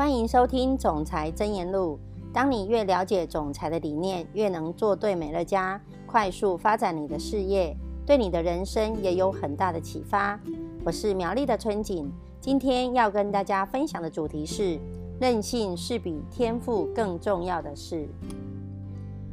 欢迎收听《总裁真言录》。当你越了解总裁的理念，越能做对美乐家，快速发展你的事业，对你的人生也有很大的启发。我是苗栗的春景，今天要跟大家分享的主题是：韧性是比天赋更重要的事。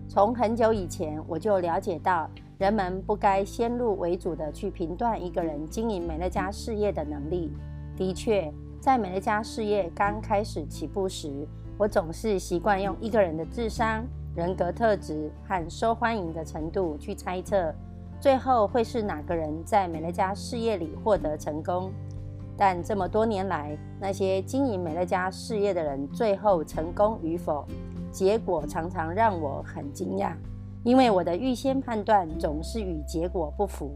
从很久以前，我就了解到，人们不该先入为主的去评断一个人经营美乐家事业的能力。的确。在美乐家事业刚开始起步时，我总是习惯用一个人的智商、人格特质和受欢迎的程度去猜测，最后会是哪个人在美乐家事业里获得成功。但这么多年来，那些经营美乐家事业的人最后成功与否，结果常常让我很惊讶，因为我的预先判断总是与结果不符。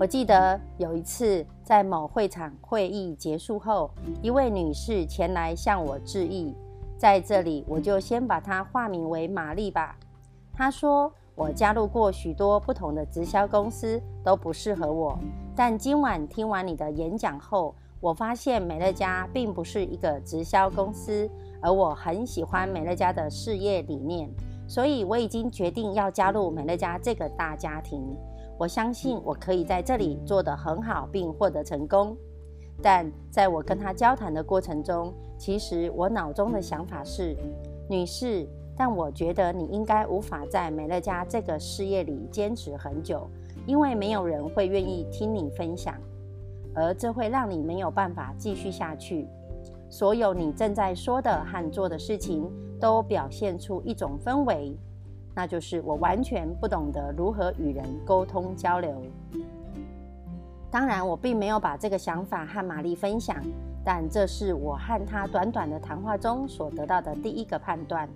我记得有一次，在某会场会议结束后，一位女士前来向我致意。在这里，我就先把她化名为玛丽吧。她说：“我加入过许多不同的直销公司，都不适合我。但今晚听完你的演讲后，我发现美乐家并不是一个直销公司，而我很喜欢美乐家的事业理念，所以我已经决定要加入美乐家这个大家庭。”我相信我可以在这里做得很好，并获得成功。但在我跟他交谈的过程中，其实我脑中的想法是：女士，但我觉得你应该无法在美乐家这个事业里坚持很久，因为没有人会愿意听你分享，而这会让你没有办法继续下去。所有你正在说的和做的事情，都表现出一种氛围。那就是我完全不懂得如何与人沟通交流。当然，我并没有把这个想法和玛丽分享，但这是我和她短短的谈话中所得到的第一个判断。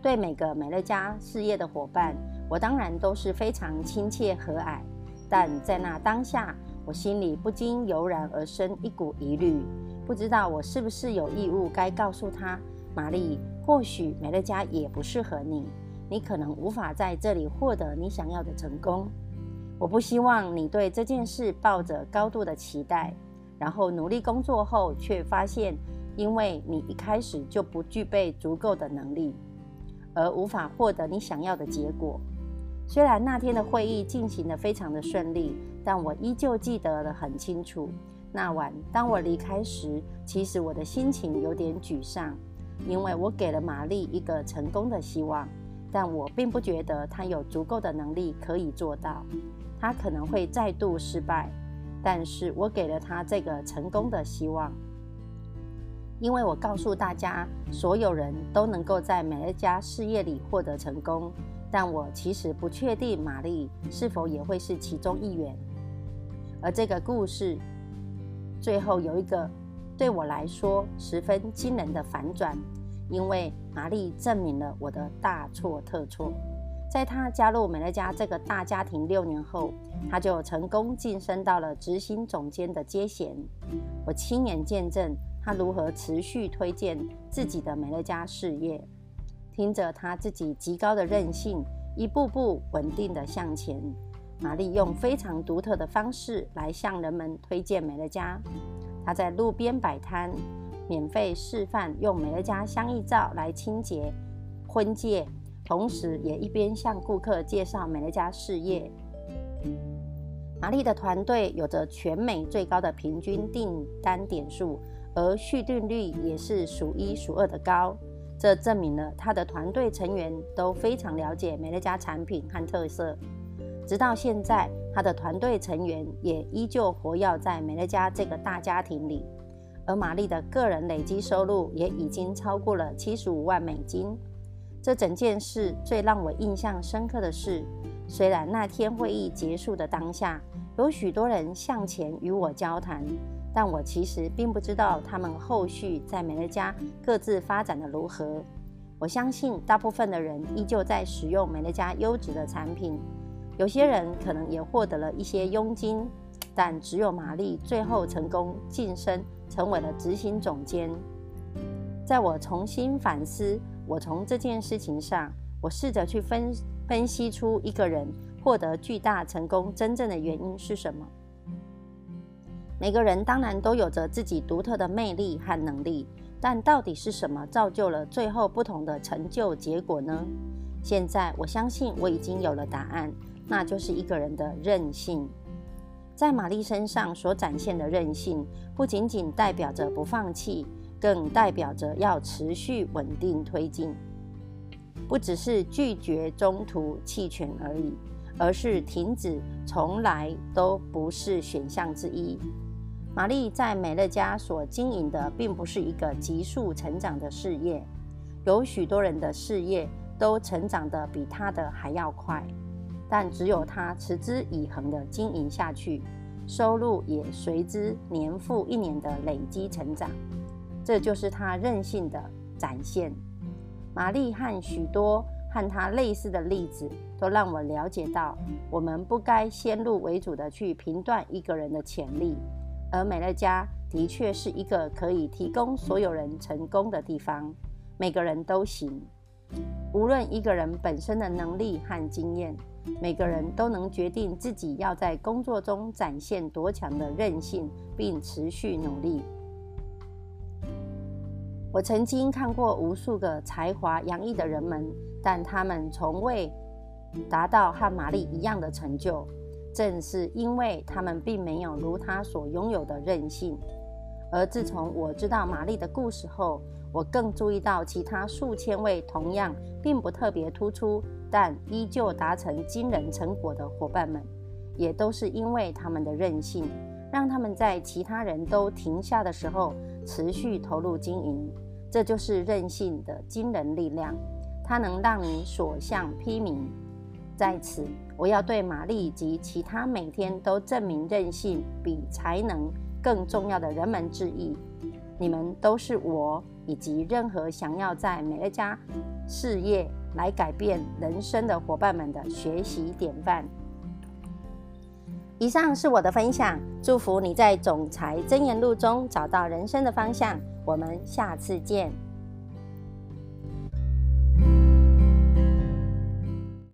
对每个美乐家事业的伙伴，我当然都是非常亲切和蔼，但在那当下，我心里不禁油然而生一股疑虑，不知道我是不是有义务该告诉他：玛丽，或许美乐家也不适合你。你可能无法在这里获得你想要的成功。我不希望你对这件事抱着高度的期待，然后努力工作后却发现，因为你一开始就不具备足够的能力，而无法获得你想要的结果。虽然那天的会议进行得非常的顺利，但我依旧记得得很清楚。那晚当我离开时，其实我的心情有点沮丧，因为我给了玛丽一个成功的希望。但我并不觉得他有足够的能力可以做到，他可能会再度失败。但是我给了他这个成功的希望，因为我告诉大家，所有人都能够在每一家事业里获得成功。但我其实不确定玛丽是否也会是其中一员。而这个故事最后有一个对我来说十分惊人的反转。因为玛丽证明了我的大错特错，在她加入美乐家这个大家庭六年后，她就成功晋升到了执行总监的阶衔。我亲眼见证她如何持续推荐自己的美乐家事业，听着她自己极高的韧性，一步步稳定的向前。玛丽用非常独特的方式来向人们推荐美乐家。她在路边摆摊。免费示范用美乐家香溢皂来清洁婚戒，同时也一边向顾客介绍美乐家事业。玛丽的团队有着全美最高的平均订单点数，而续订率也是数一数二的高。这证明了他的团队成员都非常了解美乐家产品和特色。直到现在，他的团队成员也依旧活跃在美乐家这个大家庭里。而玛丽的个人累积收入也已经超过了七十五万美金。这整件事最让我印象深刻的是，虽然那天会议结束的当下，有许多人向前与我交谈，但我其实并不知道他们后续在美乐家各自发展的如何。我相信大部分的人依旧在使用美乐家优质的产品，有些人可能也获得了一些佣金，但只有玛丽最后成功晋升。成为了执行总监。在我重新反思我从这件事情上，我试着去分分析出一个人获得巨大成功真正的原因是什么。每个人当然都有着自己独特的魅力和能力，但到底是什么造就了最后不同的成就结果呢？现在我相信我已经有了答案，那就是一个人的韧性。在玛丽身上所展现的韧性，不仅仅代表着不放弃，更代表着要持续稳定推进，不只是拒绝中途弃权而已，而是停止从来都不是选项之一。玛丽在美乐家所经营的，并不是一个急速成长的事业，有许多人的事业都成长得比她的还要快，但只有他持之以恒地经营下去，收入也随之年复一年的累积成长，这就是他韧性的展现。玛丽和许多和他类似的例子，都让我了解到，我们不该先入为主的去评断一个人的潜力。而美乐家的确是一个可以提供所有人成功的地方，每个人都行。无论一个人本身的能力和经验，每个人都能决定自己要在工作中展现多强的韧性，并持续努力。我曾经看过无数个才华洋溢的人们，但他们从未达到和玛丽一样的成就。正是因为他们并没有如他所拥有的韧性，而自从我知道玛丽的故事后，我更注意到其他数千位同样并不特别突出，但依旧达成惊人成果的伙伴们，也都是因为他们的韧性，让他们在其他人都停下的时候持续投入经营。这就是韧性的惊人力量，它能让你所向披靡。在此，我要对玛丽及其他每天都证明韧性比才能更重要的人们致意。你们都是我以及任何想要在美乐家事业来改变人生的伙伴们的学习典范。以上是我的分享，祝福你在总裁箴言录中找到人生的方向。我们下次见。